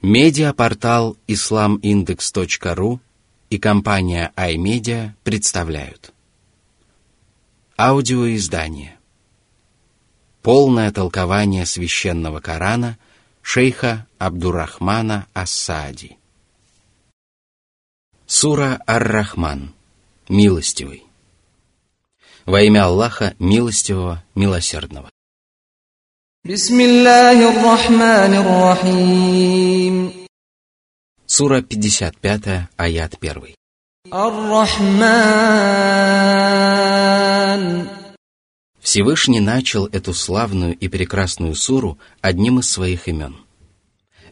Медиапортал islamindex.ru и компания iMedia представляют. Аудиоиздание. Полное толкование священного Корана шейха Абдурахмана Ассади. Сура Ар-Рахман. Милостивый. Во имя Аллаха Милостивого, Милосердного بسم الله الرحمن الرحيم Сура 55, аят 1. الرحمن Всевышний начал эту славную и прекрасную суру одним из своих имен.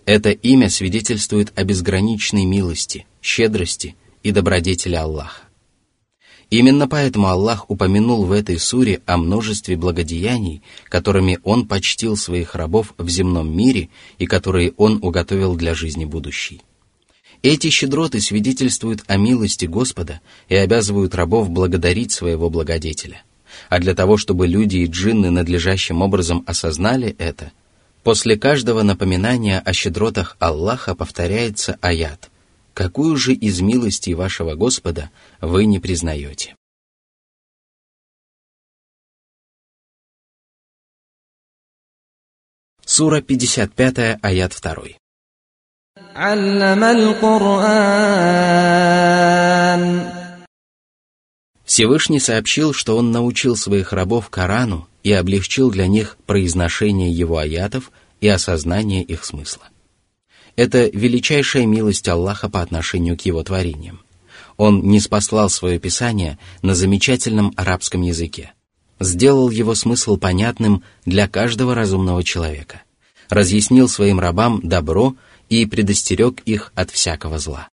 Это имя свидетельствует о безграничной милости, щедрости и добродетели Аллаха. Именно поэтому Аллах упомянул в этой суре о множестве благодеяний, которыми Он почтил своих рабов в земном мире и которые Он уготовил для жизни будущей. Эти щедроты свидетельствуют о милости Господа и обязывают рабов благодарить своего благодетеля. А для того, чтобы люди и джинны надлежащим образом осознали это, после каждого напоминания о щедротах Аллаха повторяется аят – какую же из милостей вашего Господа вы не признаете? Сура 55, аят 2. Всевышний сообщил, что он научил своих рабов Корану и облегчил для них произношение его аятов и осознание их смысла. Это величайшая милость Аллаха по отношению к его творениям. Он не спаслал свое писание на замечательном арабском языке, сделал его смысл понятным для каждого разумного человека, разъяснил своим рабам добро и предостерег их от всякого зла.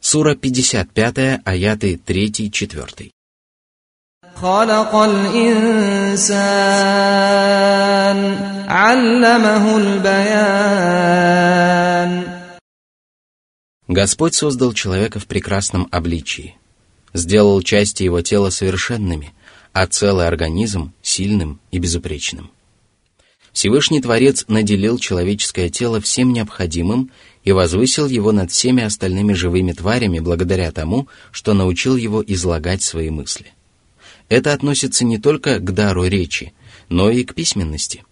Сура 55, аяты 3-4. خلق الإنسان علمه البيان Господь создал человека в прекрасном обличии, сделал части его тела совершенными, а целый организм сильным и безупречным. Всевышний Творец наделил человеческое тело всем необходимым и возвысил его над всеми остальными живыми тварями благодаря тому, что научил его излагать свои мысли – это относится не только к дару речи, но и к письменности.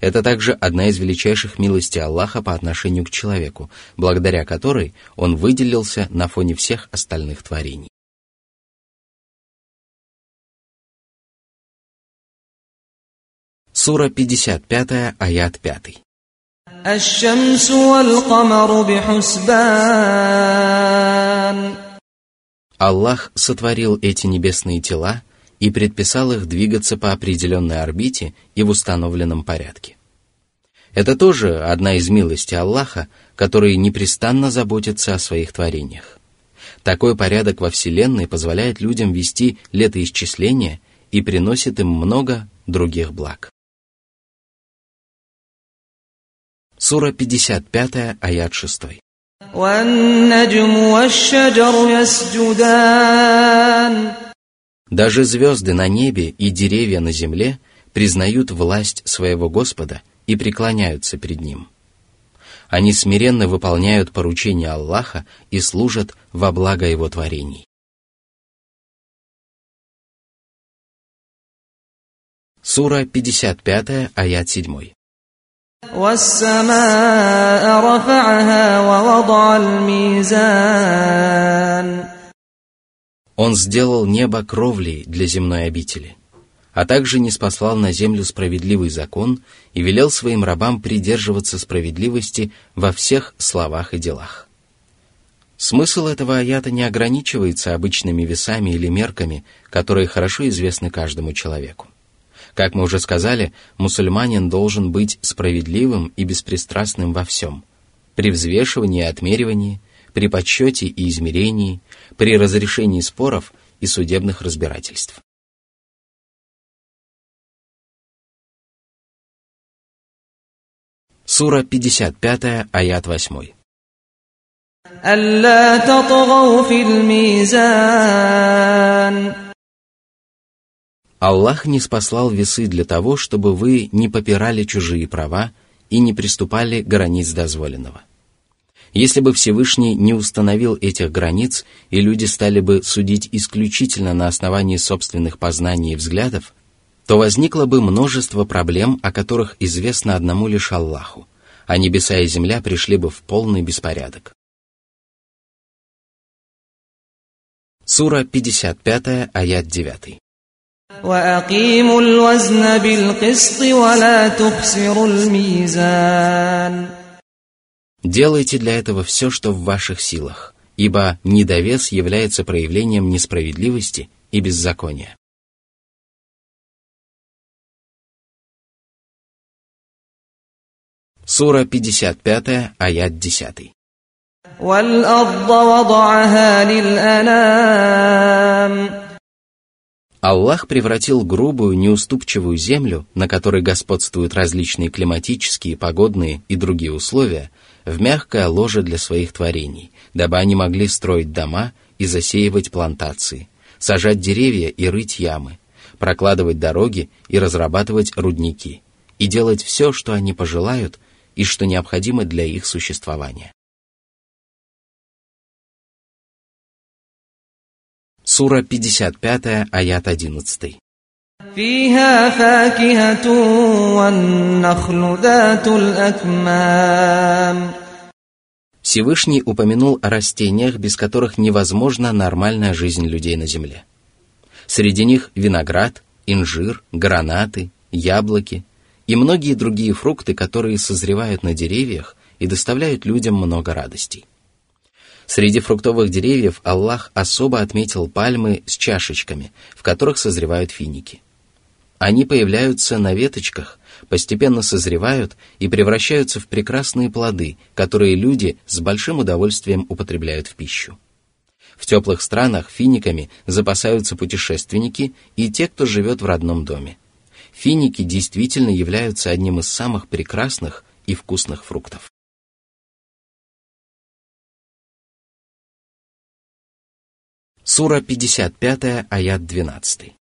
Это также одна из величайших милостей Аллаха по отношению к человеку, благодаря которой он выделился на фоне всех остальных творений. Сура 55, аят 5. Аллах сотворил эти небесные тела и предписал их двигаться по определенной орбите и в установленном порядке. Это тоже одна из милостей Аллаха, который непрестанно заботится о своих творениях. Такой порядок во Вселенной позволяет людям вести летоисчисление и приносит им много других благ. Сура 55, аят 6. والنجم والشجر يسجدان даже звезды на небе и деревья на земле признают власть своего Господа и преклоняются перед Ним. Они смиренно выполняют поручения Аллаха и служат во благо Его творений. Сура 55, аят 7. والسماء رفعها ووضع الميزان он сделал небо кровлей для земной обители, а также не спаслал на землю справедливый закон и велел своим рабам придерживаться справедливости во всех словах и делах. Смысл этого аята не ограничивается обычными весами или мерками, которые хорошо известны каждому человеку. Как мы уже сказали, мусульманин должен быть справедливым и беспристрастным во всем, при взвешивании и отмеривании, при подсчете и измерении, при разрешении споров и судебных разбирательств. Сура 55, аят 8. Аллах не спаслал весы для того, чтобы вы не попирали чужие права и не приступали границ дозволенного Если бы Всевышний не установил этих границ, и люди стали бы судить исключительно на основании собственных познаний и взглядов, то возникло бы множество проблем, о которых известно одному лишь Аллаху, а небеса и земля пришли бы в полный беспорядок. Сура 55, аят 9. وأقيموا الوزن بالقسط ولا تخسروا الميزان Делайте для этого все, что в ваших силах, ибо недовес является проявлением несправедливости и беззакония. Сура 55, аят 10. والأرض وضعها للأنام Аллах превратил грубую, неуступчивую землю, на которой господствуют различные климатические, погодные и другие условия, в мягкое ложе для своих творений, дабы они могли строить дома и засеивать плантации, сажать деревья и рыть ямы, прокладывать дороги и разрабатывать рудники, и делать все, что они пожелают и что необходимо для их существования. Сура 55, аят 11. فيها فاكهة والنخل ذات الأكمام Всевышний упомянул о растениях, без которых невозможна нормальная жизнь людей на земле. Среди них виноград, инжир, гранаты, яблоки и многие другие фрукты, которые созревают на деревьях и доставляют людям много радостей. Среди фруктовых деревьев Аллах особо отметил пальмы с чашечками, в которых созревают финики. Они появляются на веточках, постепенно созревают и превращаются в прекрасные плоды, которые люди с большим удовольствием употребляют в пищу. В теплых странах финиками запасаются путешественники и те, кто живет в родном доме. Финики действительно являются одним из самых прекрасных и вкусных фруктов. Сура 55, аят 12.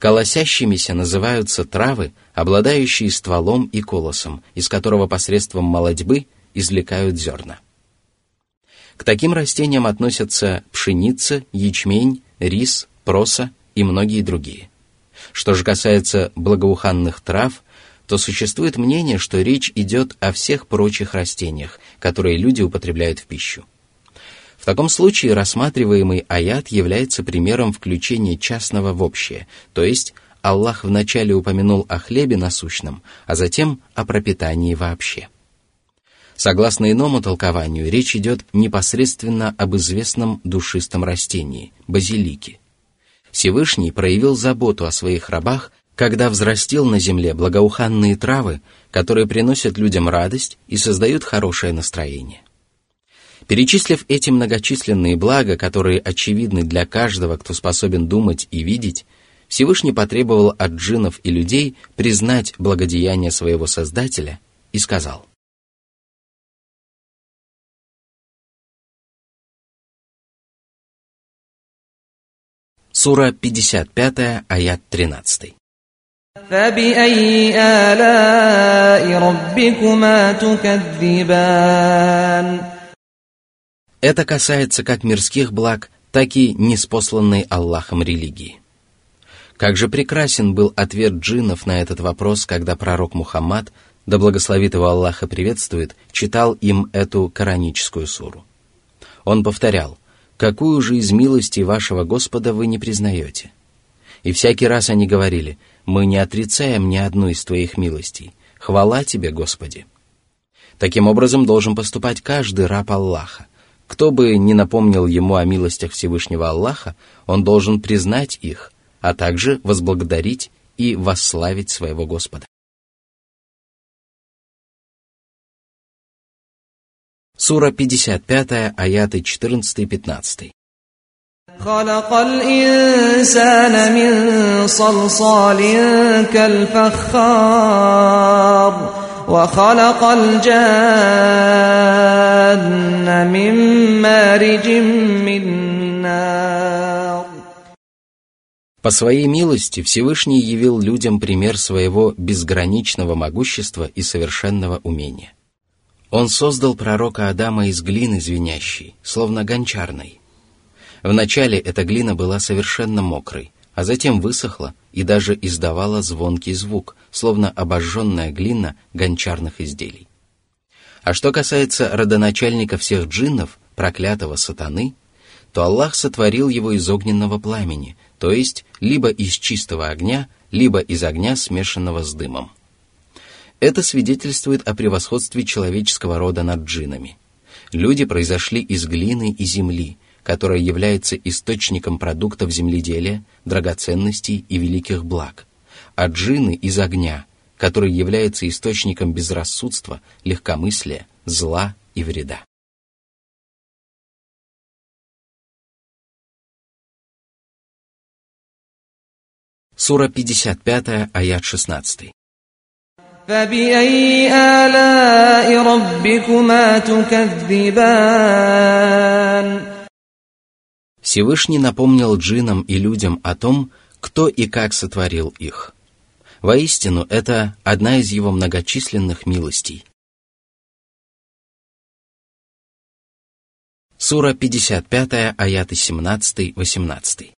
Колосящимися называются травы, обладающие стволом и колосом, из которого посредством молодьбы извлекают зерна. К таким растениям относятся пшеница, ячмень, рис, проса и многие другие. Что же касается благоуханных трав – то существует мнение, что речь идет о всех прочих растениях, которые люди употребляют в пищу. В таком случае рассматриваемый аят является примером включения частного в общее, то есть Аллах вначале упомянул о хлебе насущном, а затем о пропитании вообще. Согласно иному толкованию, речь идет непосредственно об известном душистом растении – базилике. Всевышний проявил заботу о своих рабах когда взрастил на земле благоуханные травы, которые приносят людям радость и создают хорошее настроение. Перечислив эти многочисленные блага, которые очевидны для каждого, кто способен думать и видеть, Всевышний потребовал от джинов и людей признать благодеяние своего Создателя и сказал. Сура 55, аят 13. فبأي آلاء ربكما تكذبان Это касается как мирских благ, так и неспосланной Аллахом религии. Как же прекрасен был ответ джиннов на этот вопрос, когда пророк Мухаммад, да благословит его Аллаха приветствует, читал им эту кораническую суру. Он повторял, «Какую же из милостей вашего Господа вы не признаете?» И всякий раз они говорили – мы не отрицаем ни одну из Твоих милостей. Хвала Тебе, Господи. Таким образом должен поступать каждый раб Аллаха. Кто бы ни напомнил ему о милостях Всевышнего Аллаха, он должен признать их, а также возблагодарить и восславить своего Господа. Сура 55, аяты 14-15. خلق الإنسان من صلصال كالفخار وخلق الجان من مارج من نار По своей милости Всевышний явил людям пример своего безграничного могущества и совершенного умения. Он создал пророка Адама из глины звенящей, словно гончарной. Вначале эта глина была совершенно мокрой, а затем высохла и даже издавала звонкий звук, словно обожженная глина гончарных изделий. А что касается родоначальника всех джиннов, проклятого сатаны, то Аллах сотворил его из огненного пламени, то есть либо из чистого огня, либо из огня, смешанного с дымом. Это свидетельствует о превосходстве человеческого рода над джинами. Люди произошли из глины и земли, которая является источником продуктов земледелия, драгоценностей и великих благ, а джины из огня, который является источником безрассудства, легкомыслия, зла и вреда. Сура 55, аят 16. فبأي آلاء ربكما تكذبان Всевышний напомнил джинам и людям о том, кто и как сотворил их. Воистину, это одна из его многочисленных милостей. Сура 55, аяты 17-18.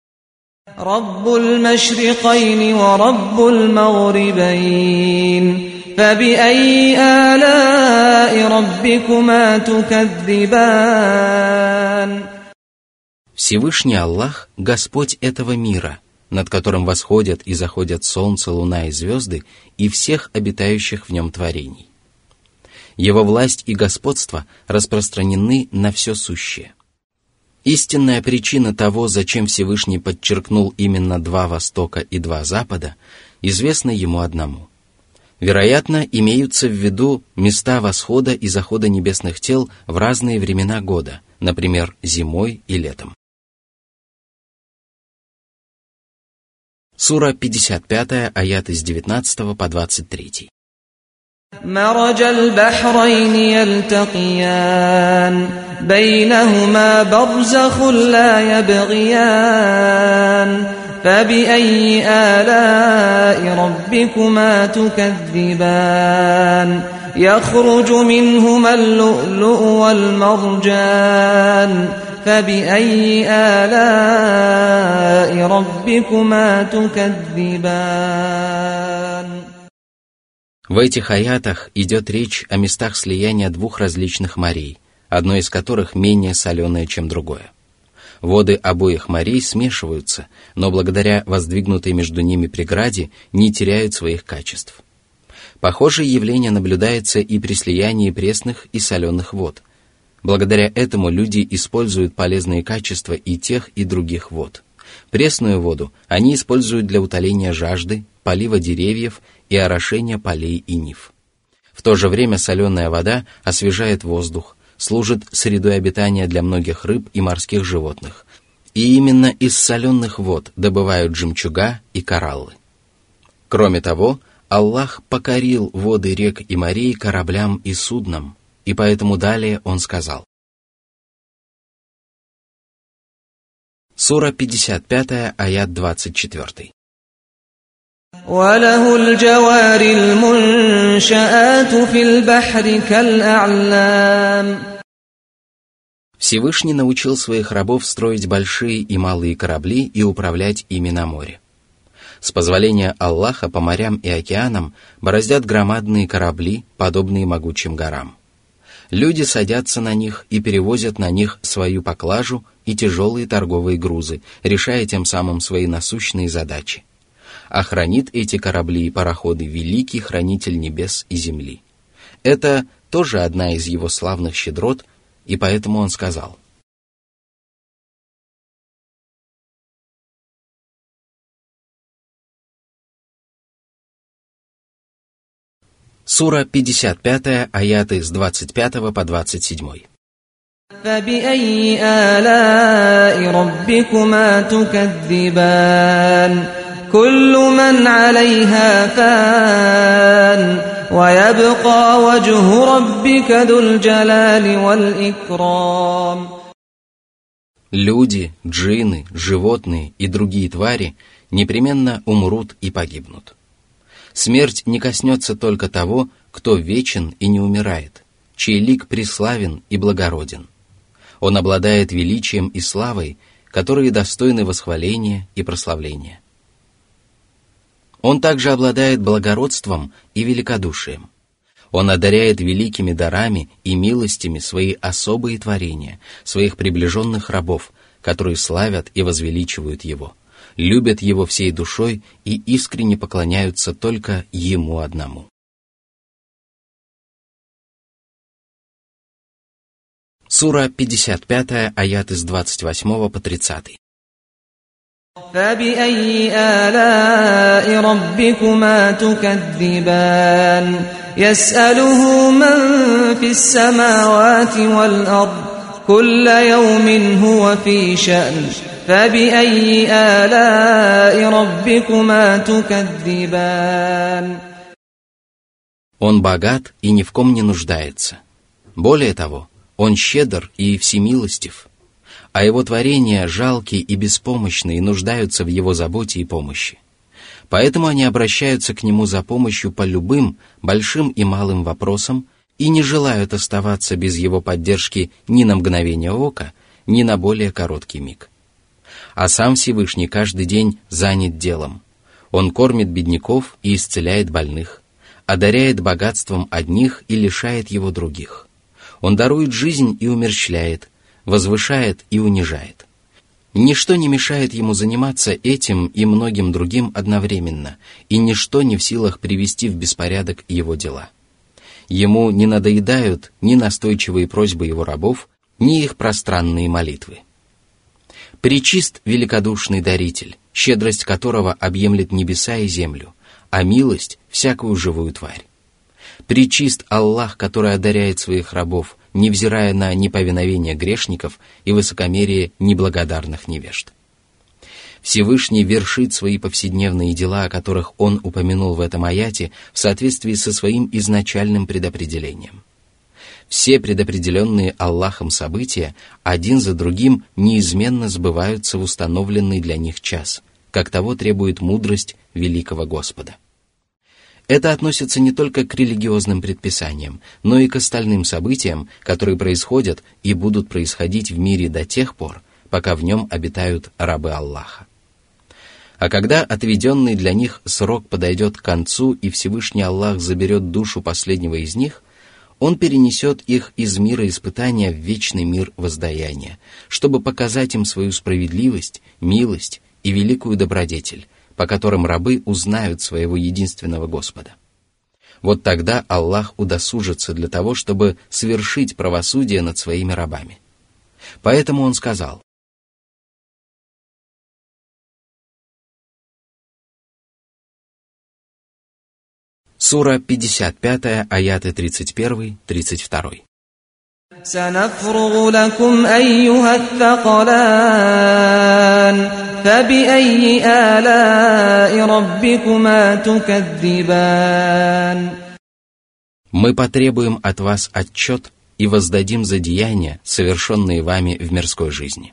رب المشرقين ورب المغربين فبأي آلاء ربكما تكذبان Всевышний Аллах – Господь этого мира, над которым восходят и заходят солнце, луна и звезды и всех обитающих в нем творений. Его власть и господство распространены на все сущее. Истинная причина того, зачем Всевышний подчеркнул именно два Востока и два Запада, известна ему одному. Вероятно, имеются в виду места восхода и захода небесных тел в разные времена года, например, зимой и летом. Сура 55, аяты с 19 по 23. مرج البحرين يلتقيان بينهما برزخ لا يبغيان فبأي آلاء ربكما تكذبان يخرج منهما اللؤلؤ والمرجان فبأي آلاء ربكما تكذبان В этих аятах идет речь о местах слияния двух различных морей, одно из которых менее соленое, чем другое. Воды обоих морей смешиваются, но благодаря воздвигнутой между ними преграде не теряют своих качеств. Похожее явление наблюдается и при слиянии пресных и соленых вод – Благодаря этому люди используют полезные качества и тех, и других вод. Пресную воду они используют для утоления жажды, полива деревьев и орошения полей и нив. В то же время соленая вода освежает воздух, служит средой обитания для многих рыб и морских животных. И именно из соленых вод добывают жемчуга и кораллы. Кроме того, Аллах покорил воды рек и морей кораблям и суднам – и поэтому далее он сказал. Сура 55, аят 24. وله الجوار المنشآت في البحر كالأعلام Всевышний научил своих рабов строить большие и малые корабли и управлять ими на море. С позволения Аллаха по морям и океанам бороздят громадные корабли, подобные могучим горам. Люди садятся на них и перевозят на них свою поклажу и тяжелые торговые грузы, решая тем самым свои насущные задачи. А хранит эти корабли и пароходы великий хранитель небес и земли. Это тоже одна из его славных щедрот, и поэтому он сказал, Сура 55, аяты с 25 по 27. فبأي آلاء ربكما تكذبان كل من عليها فان ويبقى وجه ربك ذو الجلال والإكرام Люди, джины, животные и другие твари непременно умрут и погибнут. Смерть не коснется только того, кто вечен и не умирает, чей лик преславен и благороден. Он обладает величием и славой, которые достойны восхваления и прославления. Он также обладает благородством и великодушием. Он одаряет великими дарами и милостями свои особые творения, своих приближенных рабов, которые славят и возвеличивают Его, любят Его всей душой и искренне поклоняются только Ему одному. Сура 55, аят из 28 по 30. فبأي آلاء ربكما تكذبان يسأله من في السماوات والأرض كل يوم هو في شأن فبأي آلاء ربكما تكذبان Он богат и ни в ком не нуждается. Более того, он щедр и всемилостив – а его творения жалкие и беспомощные и нуждаются в его заботе и помощи. Поэтому они обращаются к нему за помощью по любым, большим и малым вопросам и не желают оставаться без его поддержки ни на мгновение ока, ни на более короткий миг. А сам Всевышний каждый день занят делом. Он кормит бедняков и исцеляет больных, одаряет богатством одних и лишает его других. Он дарует жизнь и умерщвляет, возвышает и унижает. Ничто не мешает ему заниматься этим и многим другим одновременно, и ничто не в силах привести в беспорядок его дела. Ему не надоедают ни настойчивые просьбы его рабов, ни их пространные молитвы. Причист великодушный даритель, щедрость которого объемлет небеса и землю, а милость — всякую живую тварь. Причист Аллах, который одаряет своих рабов, невзирая на неповиновение грешников и высокомерие неблагодарных невежд. Всевышний вершит свои повседневные дела, о которых он упомянул в этом аяте, в соответствии со своим изначальным предопределением. Все предопределенные Аллахом события один за другим неизменно сбываются в установленный для них час, как того требует мудрость великого Господа. Это относится не только к религиозным предписаниям, но и к остальным событиям, которые происходят и будут происходить в мире до тех пор, пока в нем обитают рабы Аллаха. А когда отведенный для них срок подойдет к концу и Всевышний Аллах заберет душу последнего из них, Он перенесет их из мира испытания в вечный мир воздаяния, чтобы показать им свою справедливость, милость и великую добродетель, по которым рабы узнают своего единственного Господа. Вот тогда Аллах удосужится для того, чтобы совершить правосудие над своими рабами. Поэтому Он сказал, Сура 55, аяты 31-32. سنفرغ لكم أيها الثقلان فبأي آلاء ربكما تكذبان Мы потребуем от вас отчет и воздадим за деяния, совершенные вами в мирской жизни.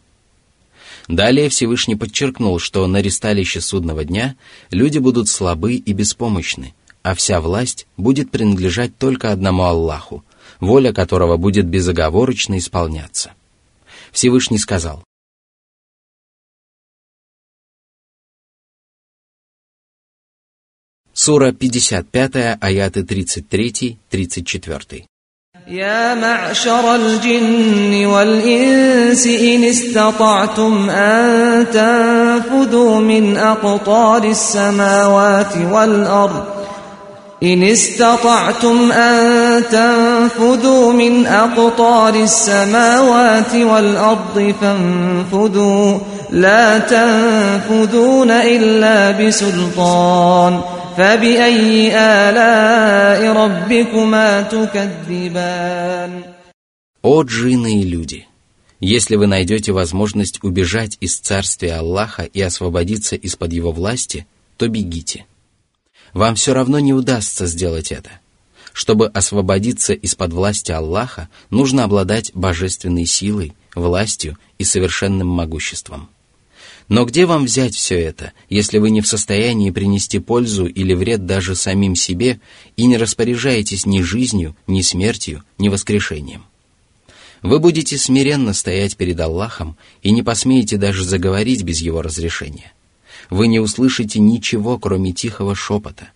Далее Всевышний подчеркнул, что на ресталище судного дня люди будут слабы и беспомощны, а вся власть будет принадлежать только одному Аллаху, воля которого будет безоговорочно исполняться. Всевышний сказал, Сура 55, аяты 33-34. يا معشر الجن والإنس إن استطعتم أن تنفذوا من أقطار السماوات والأرض إن استطعتم أن تنفذوا من أقطار السماوات والأرض فانفذوا لا تنفذون إلا بسلطان فبأي آلاء ربكما تكذبان О джинны и люди! Если вы найдете возможность убежать из царствия Аллаха и освободиться из-под его власти, то бегите – вам все равно не удастся сделать это. Чтобы освободиться из-под власти Аллаха, нужно обладать божественной силой, властью и совершенным могуществом. Но где вам взять все это, если вы не в состоянии принести пользу или вред даже самим себе и не распоряжаетесь ни жизнью, ни смертью, ни воскрешением? Вы будете смиренно стоять перед Аллахом и не посмеете даже заговорить без его разрешения. Вы не услышите ничего, кроме тихого шепота.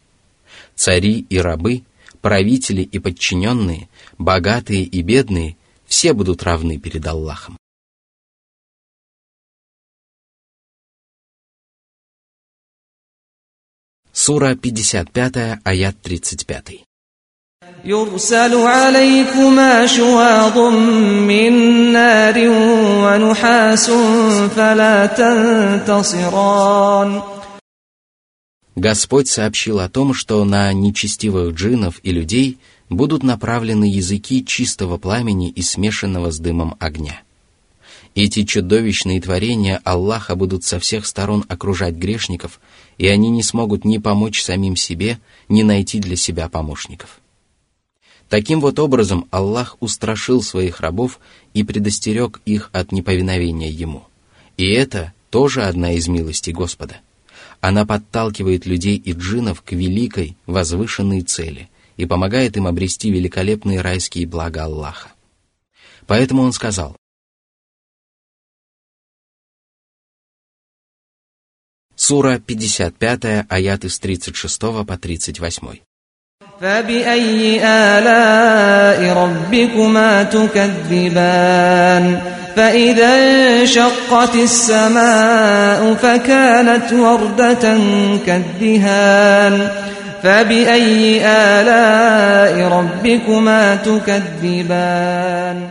Цари и рабы, правители и подчиненные, богатые и бедные – все будут равны перед Аллахом. Сура 55, аят 35. يرسل عليكما شواظ من نار ونحاس فلا تنتصران Господь сообщил о том, что на нечестивых джинов и людей будут направлены языки чистого пламени и смешанного с дымом огня. Эти чудовищные творения Аллаха будут со всех сторон окружать грешников, и они не смогут ни помочь самим себе, ни найти для себя помощников. Таким вот образом Аллах устрашил своих рабов и предостерег их от неповиновения Ему. И это тоже одна из милостей Господа. Она подталкивает людей и джинов к великой, возвышенной цели и помогает им обрести великолепные райские блага Аллаха. Поэтому он сказал, Сура 55, аяты с 36 по 38. فبأي آلاء ربكما تكذبان فإذا انشقت السماء فكانت وردة كالدهان فبأي آلاء ربكما تكذبان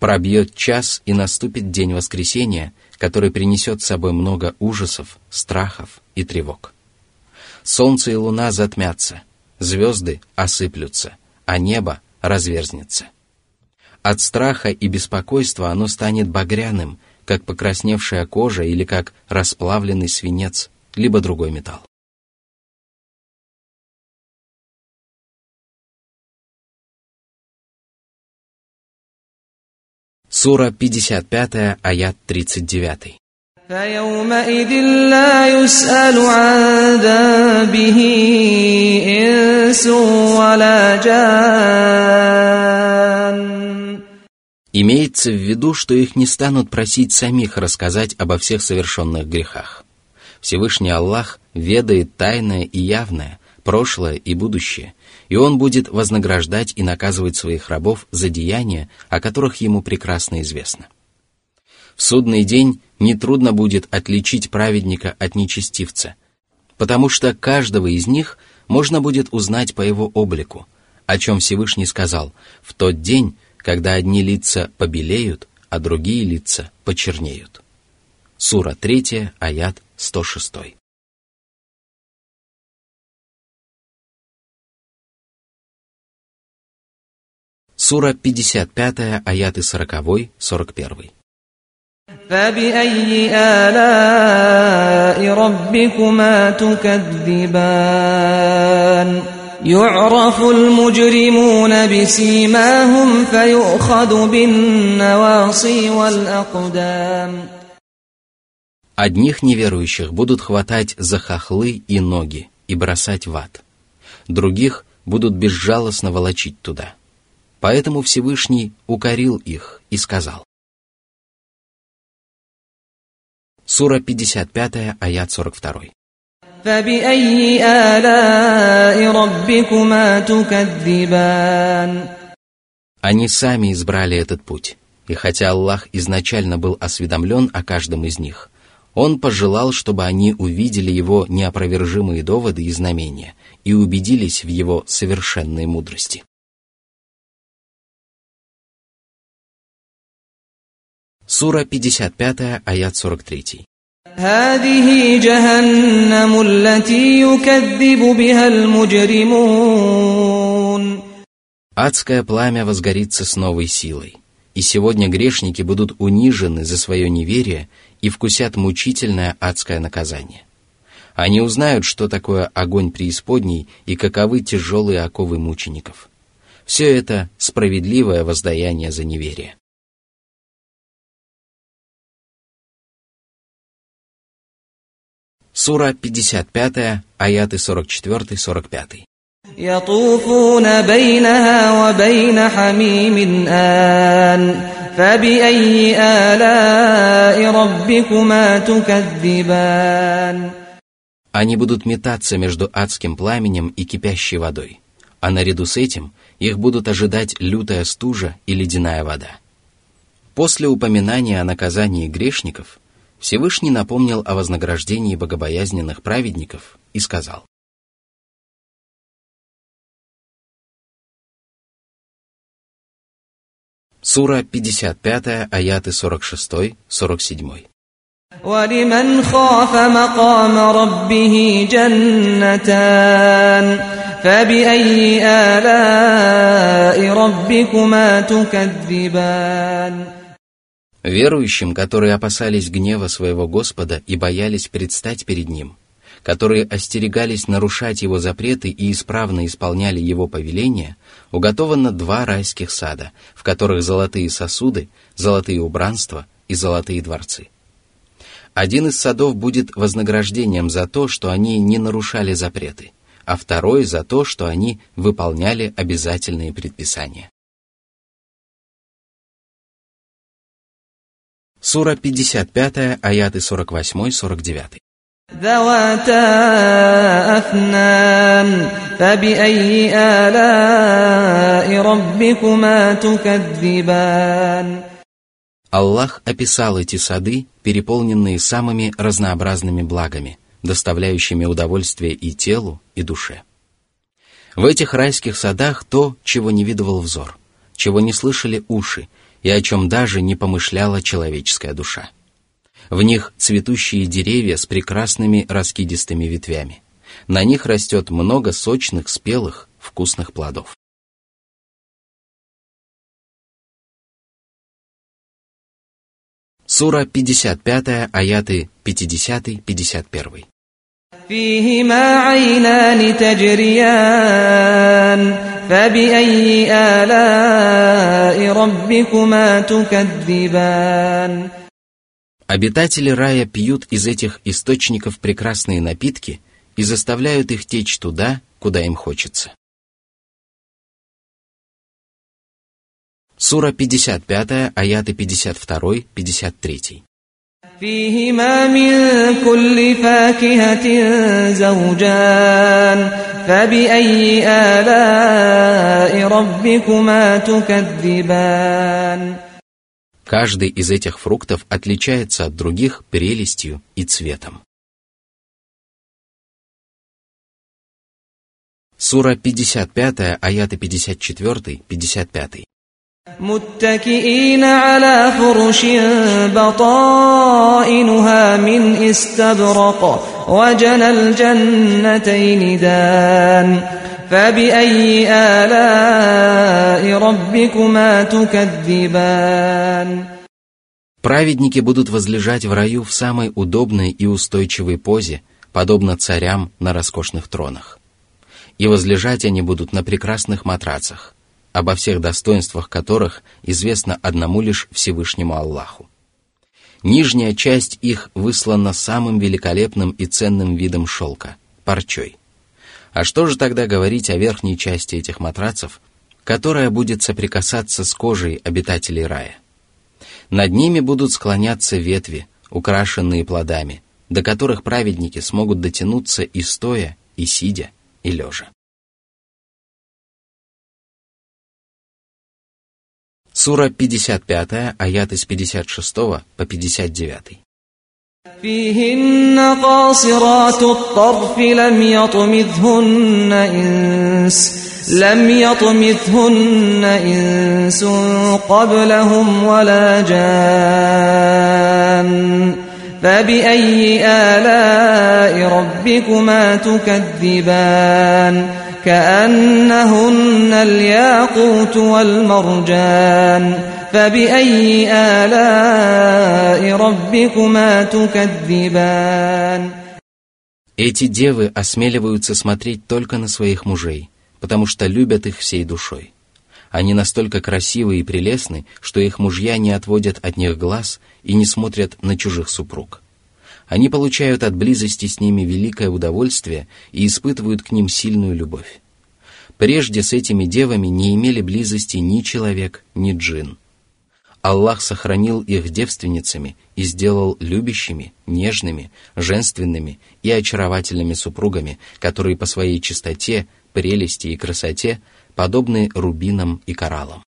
Пробьет час и наступит день воскресения, который принесет с собой много ужасов, страхов и тревог. Солнце и луна затмятся – звезды осыплются, а небо разверзнется. От страха и беспокойства оно станет багряным, как покрасневшая кожа или как расплавленный свинец, либо другой металл. Сура 55, аят 39. فيومئذ لا يسأل عن ذنبه إنس ولا جان Имеется в виду, что их не станут просить самих рассказать обо всех совершенных грехах. Всевышний Аллах ведает тайное и явное, прошлое и будущее, и Он будет вознаграждать и наказывать своих рабов за деяния, о которых Ему прекрасно известно. В судный день нетрудно будет отличить праведника от нечестивца, потому что каждого из них можно будет узнать по его облику, о чем Всевышний сказал, в тот день, когда одни лица побелеют, а другие лица почернеют. Сура 3, аят 106. Сура 55, аяты 40, 41. فبأي آلاء ربكما تكذبان يعرف المجرمون بسيماهم فيؤخذ بالنواصي والأقدام Одних неверующих будут хватать за хохлы и ноги и бросать в ад. Других будут безжалостно волочить туда. Поэтому Всевышний укорил их и сказал. Сура 55, аят 42. Они сами избрали этот путь. И хотя Аллах изначально был осведомлен о каждом из них, Он пожелал, чтобы они увидели Его неопровержимые доводы и знамения и убедились в Его совершенной мудрости. Сура 55, аят 43. هذه جهنم التي يكذب بها المجرمون Адское пламя возгорится с новой силой, и сегодня грешники будут унижены за свое неверие и вкусят мучительное адское наказание. Они узнают, что такое огонь преисподней и каковы тяжелые оковы мучеников. Все это справедливое воздаяние за неверие. Сура 55, аяты 44-45. يطوفون بينها وبين حميم آن فبأي آلاء ربكما تكذبان Они будут метаться между адским пламенем и кипящей водой, а наряду с этим их будут ожидать лютая стужа и ледяная вода. После упоминания о наказании грешников – Всевышний напомнил о вознаграждении богобоязненных праведников и сказал. Сура 55, аяты 46-47. ولمن خاف مقام ربه جنتان فبأي آلاء ربكما تكذبان Верующим, которые опасались гнева своего Господа и боялись предстать перед Ним, которые остерегались нарушать Его запреты и исправно исполняли Его повеления, уготовано два райских сада, в которых золотые сосуды, золотые убранства и золотые дворцы. Один из садов будет вознаграждением за то, что они не нарушали запреты, а второй за то, что они выполняли обязательные предписания. Сура 55, аяты 48-49. Аллах описал эти сады, переполненные самыми разнообразными благами, доставляющими удовольствие и телу, и душе. В этих райских садах то, чего не видывал взор, чего не слышали уши – и о чем даже не помышляла человеческая душа. В них цветущие деревья с прекрасными раскидистыми ветвями. На них растет много сочных, спелых, вкусных плодов. Сура 55, аяты 50-51. فيهما عينان تجريان فبأي آلاء ربكما تكذبان Обитатели рая пьют из этих источников прекрасные напитки и заставляют их течь туда, куда им хочется. Сура 55, аяты 52-53. فيهما من كل فاكهة زوجان فبأي آلاء ربكما تكذبان Каждый из этих фруктов отличается от других прелестью и цветом. Сура 55, аяты 54-55. متكئين على فرش بطائنها من استبرق وجنى الجنتين دان فبأي آلاء ربكما تكذبان Праведники будут возлежать в раю в самой удобной и устойчивой позе, подобно царям на роскошных тронах. И возлежать они будут на прекрасных матрацах, обо всех достоинствах которых известно одному лишь Всевышнему Аллаху. Нижняя часть их выслана самым великолепным и ценным видом шелка – парчой. А что же тогда говорить о верхней части этих матрацев, которая будет соприкасаться с кожей обитателей рая? Над ними будут склоняться ветви, украшенные плодами, до которых праведники смогут дотянуться и стоя, и сидя, и лежа. Сура 55, аяты с 56 по 59. فيهن قاصرات الطرف لم يطمثهن إنس لم يطمثهن إنس قبلهم ولا جان فبأي آلاء ربكما تكذبان كأنهن الياقوت والمرجان فبأي آلاء ربكما تكذبان Эти девы осмеливаются смотреть только на своих мужей, потому что любят их всей душой. Они настолько красивы и прелестны, что их мужья не отводят от них глаз и не смотрят на чужих супруг. Они получают от близости с ними великое удовольствие и испытывают к ним сильную любовь. Прежде с этими девами не имели близости ни человек, ни джин. Аллах сохранил их девственницами и сделал любящими, нежными, женственными и очаровательными супругами, которые по своей чистоте, прелести и красоте подобны рубинам и кораллам.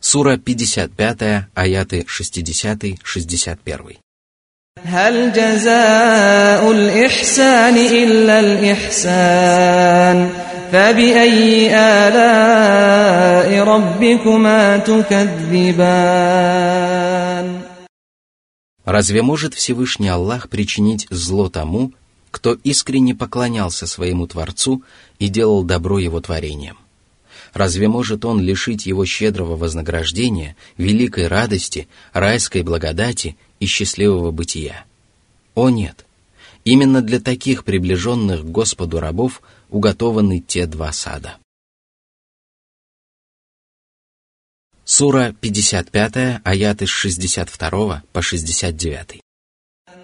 Сура 55, аяты 60-61. هل جزاء الإحسان إلا الإحسان فبأي آلاء ربكما تكذبان Разве может Всевышний Аллах причинить зло тому, кто искренне поклонялся своему Творцу и делал добро его творениям? Разве может он лишить его щедрого вознаграждения, великой радости, райской благодати и счастливого бытия? О нет! Именно для таких приближенных к Господу рабов уготованы те два сада. Сура 55, аяты с 62 по 69.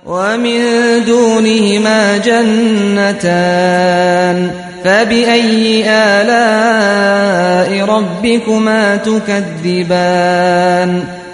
ومن دونهما جنتان فبأي آلاء ربكما تكذبان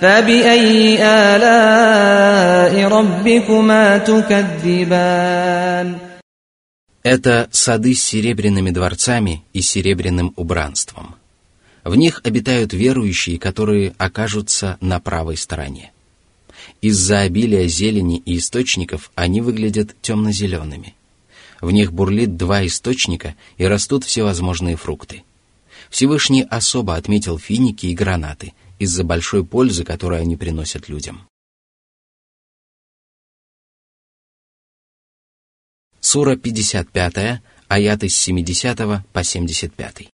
فبأي آلاء ربكما تكذبان Это сады с серебряными дворцами и серебряным убранством. В них обитают верующие, которые окажутся на правой стороне. Из-за обилия зелени и источников они выглядят темно-зелеными. В них бурлит два источника и растут всевозможные фрукты. Всевышний особо отметил финики и гранаты из-за большой пользы, которую они приносят людям. Сура 55, аяты с 70 по 75.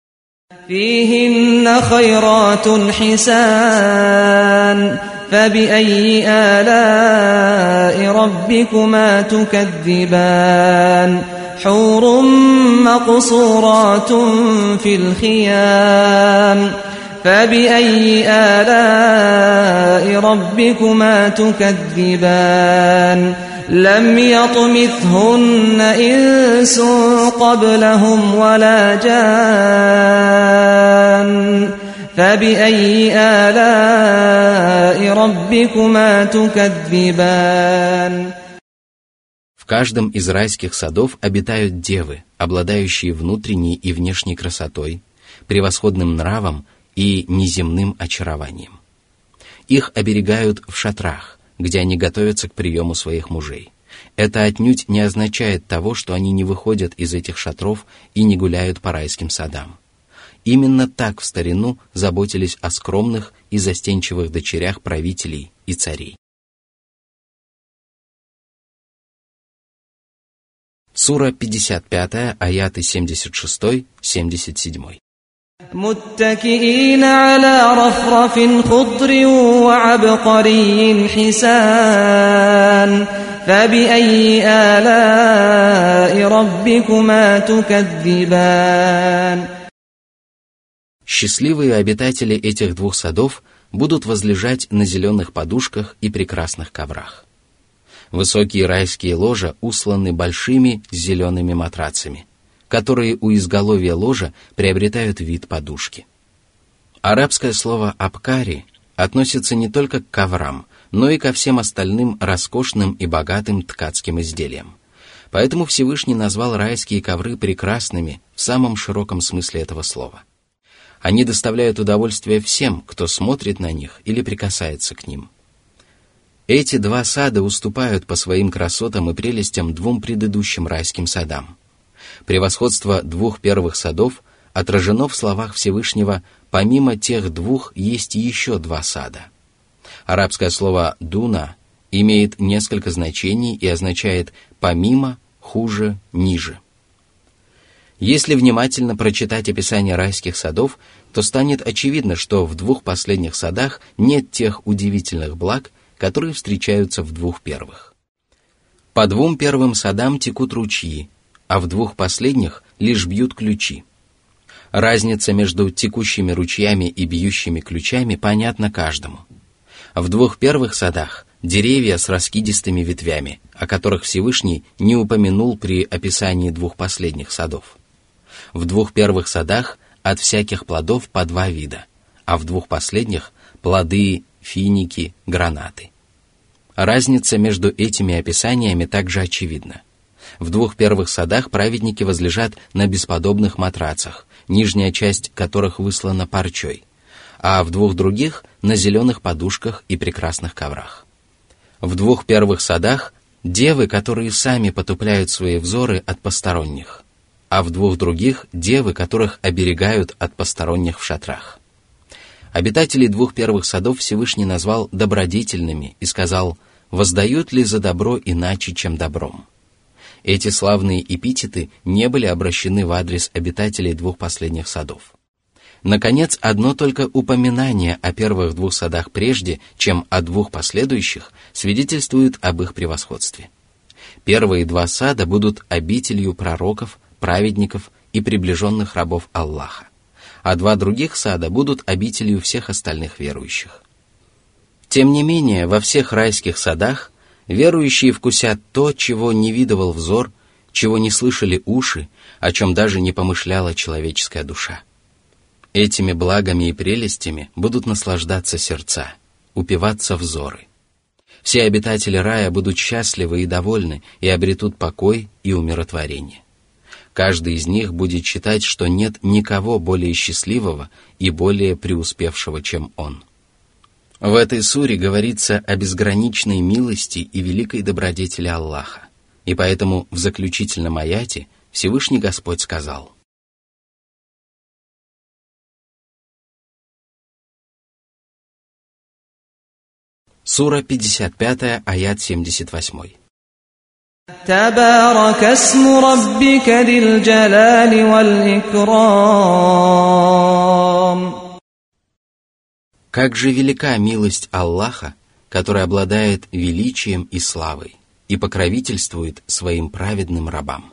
فيهن خيرات حسان فبأي آلاء ربكما تكذبان حور مقصورات في الخيام فبأي آلاء ربكما تكذبان لم يطمثهن إنس قبلهم ولا جان فبأي آلاء ربكما تكذبان В каждом из райских садов обитают девы, обладающие внутренней и внешней красотой, превосходным нравом и неземным очарованием. Их оберегают в шатрах, где они готовятся к приему своих мужей. Это отнюдь не означает того, что они не выходят из этих шатров и не гуляют по райским садам. Именно так в старину заботились о скромных и застенчивых дочерях правителей и царей. Сура 55, аяты 76-77. متكئين على رفرف خضر وعبقري حسان فبأي آلاء ربكما تكذبان Счастливые обитатели этих двух садов будут возлежать на зеленых подушках и прекрасных коврах. Высокие райские ложа усланы большими зелеными матрацами – которые у изголовья ложа приобретают вид подушки. Арабское слово «абкари» относится не только к коврам, но и ко всем остальным роскошным и богатым ткацким изделиям. Поэтому Всевышний назвал райские ковры прекрасными в самом широком смысле этого слова. Они доставляют удовольствие всем, кто смотрит на них или прикасается к ним. Эти два сада уступают по своим красотам и прелестям двум предыдущим райским садам – Превосходство двух первых садов отражено в словах Всевышнего «помимо тех двух есть еще два сада». Арабское слово «дуна» имеет несколько значений и означает «помимо», «хуже», «ниже». Если внимательно прочитать описание райских садов, то станет очевидно, что в двух последних садах нет тех удивительных благ, которые встречаются в двух первых. По двум первым садам текут ручьи, а в двух последних лишь бьют ключи. Разница между текущими ручьями и бьющими ключами понятна каждому. В двух первых садах деревья с раскидистыми ветвями, о которых Всевышний не упомянул при описании двух последних садов. В двух первых садах от всяких плодов по два вида, а в двух последних – плоды, финики, гранаты. Разница между этими описаниями также очевидна. В двух первых садах праведники возлежат на бесподобных матрацах, нижняя часть которых выслана парчой, а в двух других – на зеленых подушках и прекрасных коврах. В двух первых садах – девы, которые сами потупляют свои взоры от посторонних, а в двух других – девы, которых оберегают от посторонних в шатрах. Обитателей двух первых садов Всевышний назвал добродетельными и сказал «воздают ли за добро иначе, чем добром?» Эти славные эпитеты не были обращены в адрес обитателей двух последних садов. Наконец, одно только упоминание о первых двух садах прежде, чем о двух последующих, свидетельствует об их превосходстве. Первые два сада будут обителью пророков, праведников и приближенных рабов Аллаха а два других сада будут обителью всех остальных верующих. Тем не менее, во всех райских садах верующие вкусят то, чего не видывал взор, чего не слышали уши, о чем даже не помышляла человеческая душа. Этими благами и прелестями будут наслаждаться сердца, упиваться взоры. Все обитатели рая будут счастливы и довольны и обретут покой и умиротворение. Каждый из них будет считать, что нет никого более счастливого и более преуспевшего, чем он. В этой суре говорится о безграничной милости и великой добродетели Аллаха. И поэтому в заключительном аяте Всевышний Господь сказал – Сура 55, аят 78. تبارك اسم ربك ذي الجلال والإكرام Как же велика милость Аллаха, который обладает величием и славой и покровительствует своим праведным рабам.